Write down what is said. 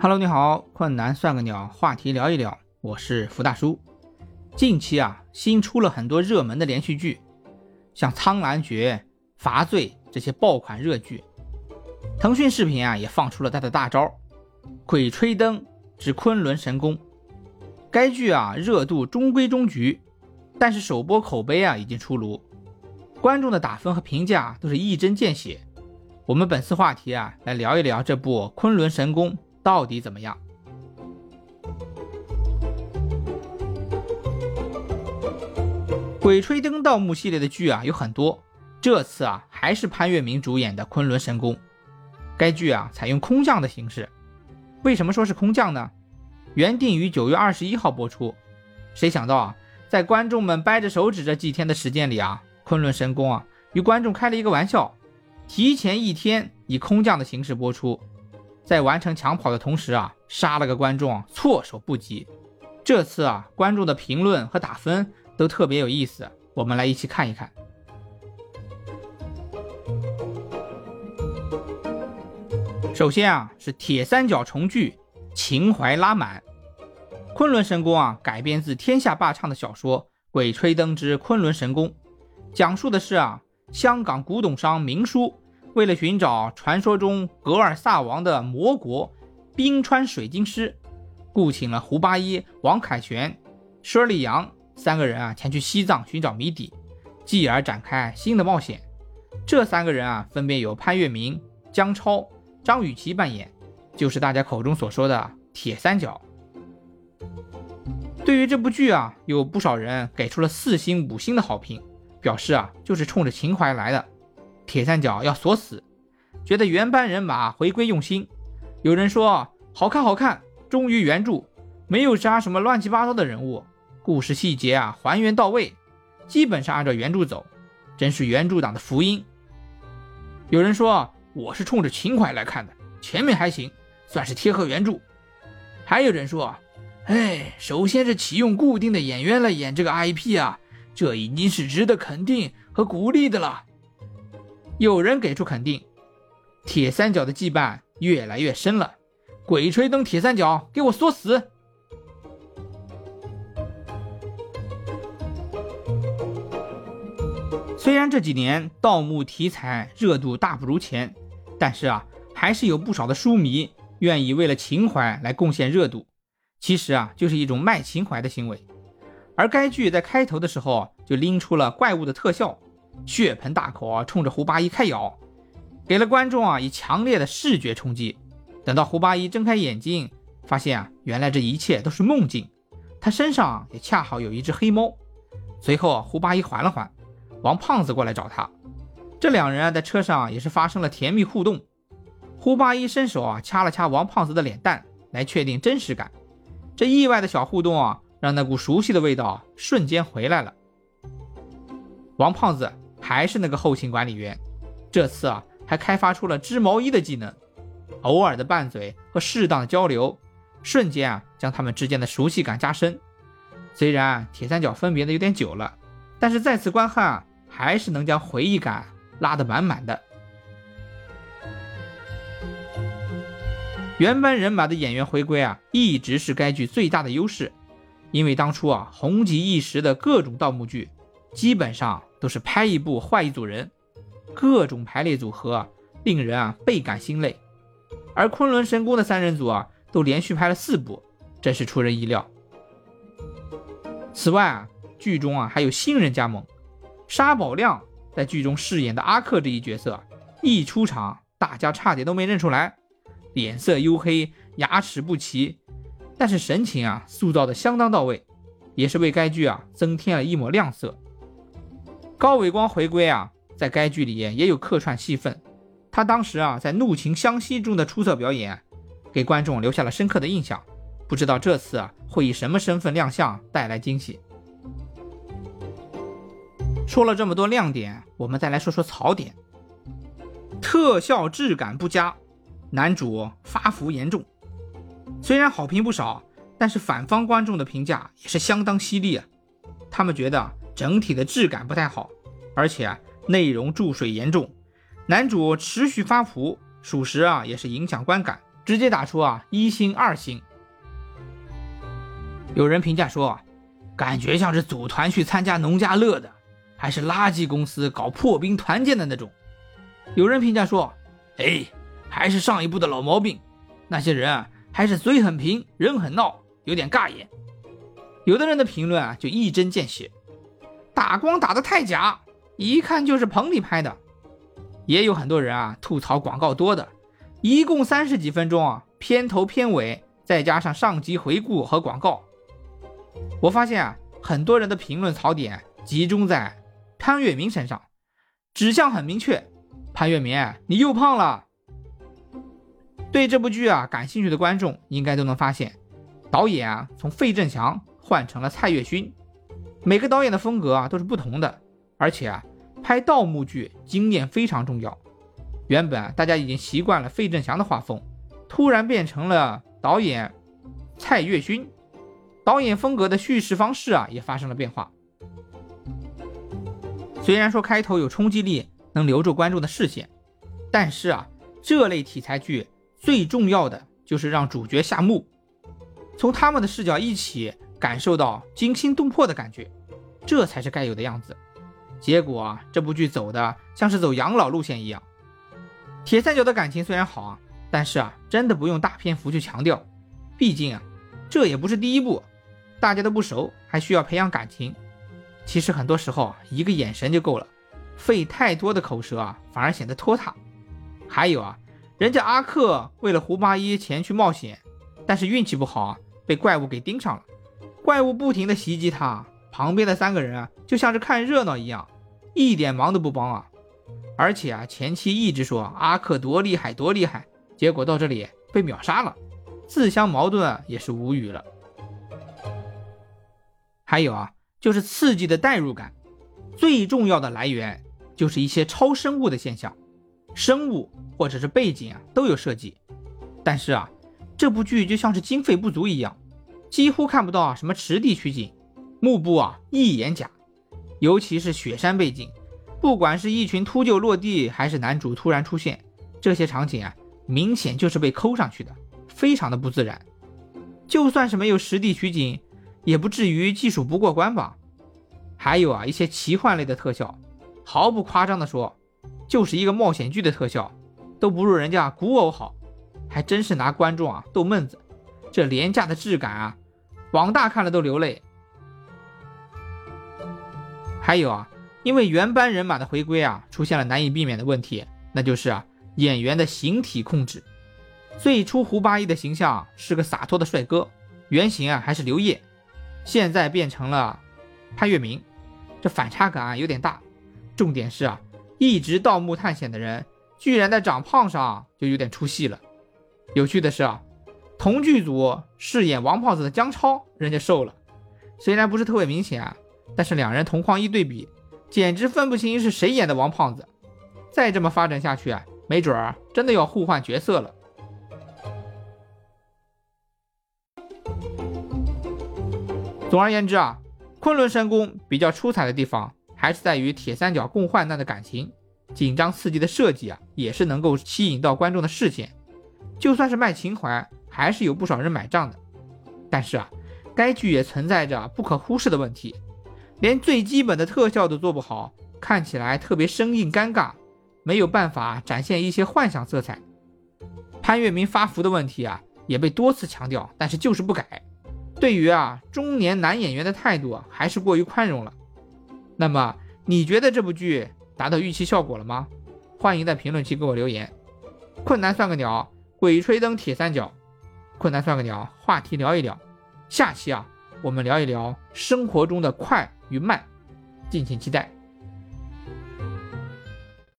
Hello，你好，困难算个鸟，话题聊一聊，我是福大叔。近期啊，新出了很多热门的连续剧，像《苍兰诀》《罚罪》这些爆款热剧。腾讯视频啊，也放出了他的大招《鬼吹灯之昆仑神功》。该剧啊，热度中规中矩，但是首播口碑啊已经出炉，观众的打分和评价都是一针见血。我们本次话题啊，来聊一聊这部《昆仑神功》。到底怎么样？《鬼吹灯》盗墓系列的剧啊有很多，这次啊还是潘粤明主演的《昆仑神功》。该剧啊采用空降的形式，为什么说是空降呢？原定于九月二十一号播出，谁想到啊，在观众们掰着手指这几天的时间里啊，《昆仑神功》啊与观众开了一个玩笑，提前一天以空降的形式播出。在完成抢跑的同时啊，杀了个观众措手不及。这次啊，观众的评论和打分都特别有意思，我们来一起看一看。首先啊，是铁三角重聚，情怀拉满。昆仑神功啊，改编自天下霸唱的小说《鬼吹灯之昆仑神功》，讲述的是啊，香港古董商明叔。为了寻找传说中格尔萨王的魔国冰川水晶师，雇请了胡八一、王凯旋、佘丽阳三个人啊，前去西藏寻找谜底，继而展开新的冒险。这三个人啊，分别由潘粤明、姜超、张雨绮扮演，就是大家口中所说的铁三角。对于这部剧啊，有不少人给出了四星、五星的好评，表示啊，就是冲着情怀来的。铁三角要锁死，觉得原班人马回归用心。有人说好看好看，忠于原著，没有加什么乱七八糟的人物，故事细节啊还原到位，基本上按照原著走，真是原著党的福音。有人说我是冲着情怀来看的，前面还行，算是贴合原著。还有人说，哎，首先是启用固定的演员来演这个 IP 啊，这已经是值得肯定和鼓励的了。有人给出肯定，铁三角的羁绊越来越深了。鬼吹灯铁三角，给我缩死！虽然这几年盗墓题材热度大不如前，但是啊，还是有不少的书迷愿意为了情怀来贡献热度。其实啊，就是一种卖情怀的行为。而该剧在开头的时候就拎出了怪物的特效。血盆大口啊，冲着胡八一开咬，给了观众啊以强烈的视觉冲击。等到胡八一睁开眼睛，发现啊，原来这一切都是梦境。他身上也恰好有一只黑猫。随后，胡八一缓了缓，王胖子过来找他。这两人啊，在车上也是发生了甜蜜互动。胡八一伸手啊，掐了掐王胖子的脸蛋，来确定真实感。这意外的小互动啊，让那股熟悉的味道瞬间回来了。王胖子。还是那个后勤管理员，这次啊还开发出了织毛衣的技能，偶尔的拌嘴和适当的交流，瞬间啊将他们之间的熟悉感加深。虽然铁三角分别的有点久了，但是再次观看啊还是能将回忆感拉得满满的。原班人马的演员回归啊，一直是该剧最大的优势，因为当初啊红极一时的各种盗墓剧。基本上都是拍一部换一组人，各种排列组合令人啊倍感心累。而昆仑神功的三人组啊都连续拍了四部，真是出人意料。此外啊，剧中啊还有新人加盟，沙宝亮在剧中饰演的阿克这一角色，一出场大家差点都没认出来，脸色黝黑，牙齿不齐，但是神情啊塑造的相当到位，也是为该剧啊增添了一抹亮色。高伟光回归啊，在该剧里也有客串戏份。他当时啊，在《怒晴湘西》中的出色表演，给观众留下了深刻的印象。不知道这次啊，会以什么身份亮相，带来惊喜。说了这么多亮点，我们再来说说槽点。特效质感不佳，男主发福严重。虽然好评不少，但是反方观众的评价也是相当犀利啊。他们觉得。整体的质感不太好，而且啊内容注水严重，男主持续发福，属实啊也是影响观感，直接打出啊一星二星。有人评价说啊，感觉像是组团去参加农家乐的，还是垃圾公司搞破冰团建的那种。有人评价说，哎，还是上一部的老毛病，那些人啊还是嘴很平，人很闹，有点尬眼。有的人的评论啊就一针见血，打光打得太假，一看就是棚里拍的。也有很多人啊吐槽广告多的，一共三十几分钟啊，片头片尾再加上上集回顾和广告。我发现啊，很多人的评论槽点集中在潘粤明身上，指向很明确：潘粤明，你又胖了。对这部剧啊感兴趣的观众应该都能发现，导演啊从费正祥换成了蔡岳勋，每个导演的风格啊都是不同的，而且啊拍盗墓剧经验非常重要。原本啊大家已经习惯了费正祥的画风，突然变成了导演蔡岳勋。导演风格的叙事方式啊，也发生了变化。虽然说开头有冲击力，能留住观众的视线，但是啊，这类题材剧最重要的就是让主角下墓，从他们的视角一起感受到惊心动魄的感觉，这才是该有的样子。结果啊，这部剧走的像是走养老路线一样。铁三角的感情虽然好啊，但是啊，真的不用大篇幅去强调，毕竟啊，这也不是第一部。大家都不熟，还需要培养感情。其实很多时候啊，一个眼神就够了，费太多的口舌啊，反而显得拖沓。还有啊，人家阿克为了胡八一前去冒险，但是运气不好啊，被怪物给盯上了。怪物不停的袭击他，旁边的三个人啊，就像是看热闹一样，一点忙都不帮啊。而且啊，前期一直说阿克多厉害多厉害，结果到这里被秒杀了，自相矛盾啊，也是无语了。还有啊，就是刺激的代入感，最重要的来源就是一些超生物的现象，生物或者是背景啊都有设计，但是啊，这部剧就像是经费不足一样，几乎看不到啊什么实地取景，幕布啊一眼假，尤其是雪山背景，不管是一群秃鹫落地，还是男主突然出现，这些场景啊明显就是被抠上去的，非常的不自然，就算是没有实地取景。也不至于技术不过关吧？还有啊，一些奇幻类的特效，毫不夸张的说，就是一个冒险剧的特效，都不如人家古偶好，还真是拿观众啊逗闷子。这廉价的质感啊，王大看了都流泪。还有啊，因为原班人马的回归啊，出现了难以避免的问题，那就是啊演员的形体控制。最初胡八一的形象是个洒脱的帅哥，原型啊还是刘烨。现在变成了潘粤明，这反差感啊有点大。重点是啊，一直盗墓探险的人，居然在长胖上就有点出戏了。有趣的是啊，同剧组饰演王胖子的姜超，人家瘦了，虽然不是特别明显啊，但是两人同框一对比，简直分不清是谁演的王胖子。再这么发展下去啊，没准儿真的要互换角色了。总而言之啊，昆仑神宫比较出彩的地方，还是在于铁三角共患难的感情，紧张刺激的设计啊，也是能够吸引到观众的视线。就算是卖情怀，还是有不少人买账的。但是啊，该剧也存在着不可忽视的问题，连最基本的特效都做不好，看起来特别生硬尴尬，没有办法展现一些幻想色彩。潘粤明发福的问题啊，也被多次强调，但是就是不改。对于啊中年男演员的态度还是过于宽容了。那么你觉得这部剧达到预期效果了吗？欢迎在评论区给我留言。困难算个鸟，鬼吹灯铁三角。困难算个鸟，话题聊一聊。下期啊，我们聊一聊生活中的快与慢，敬请期待。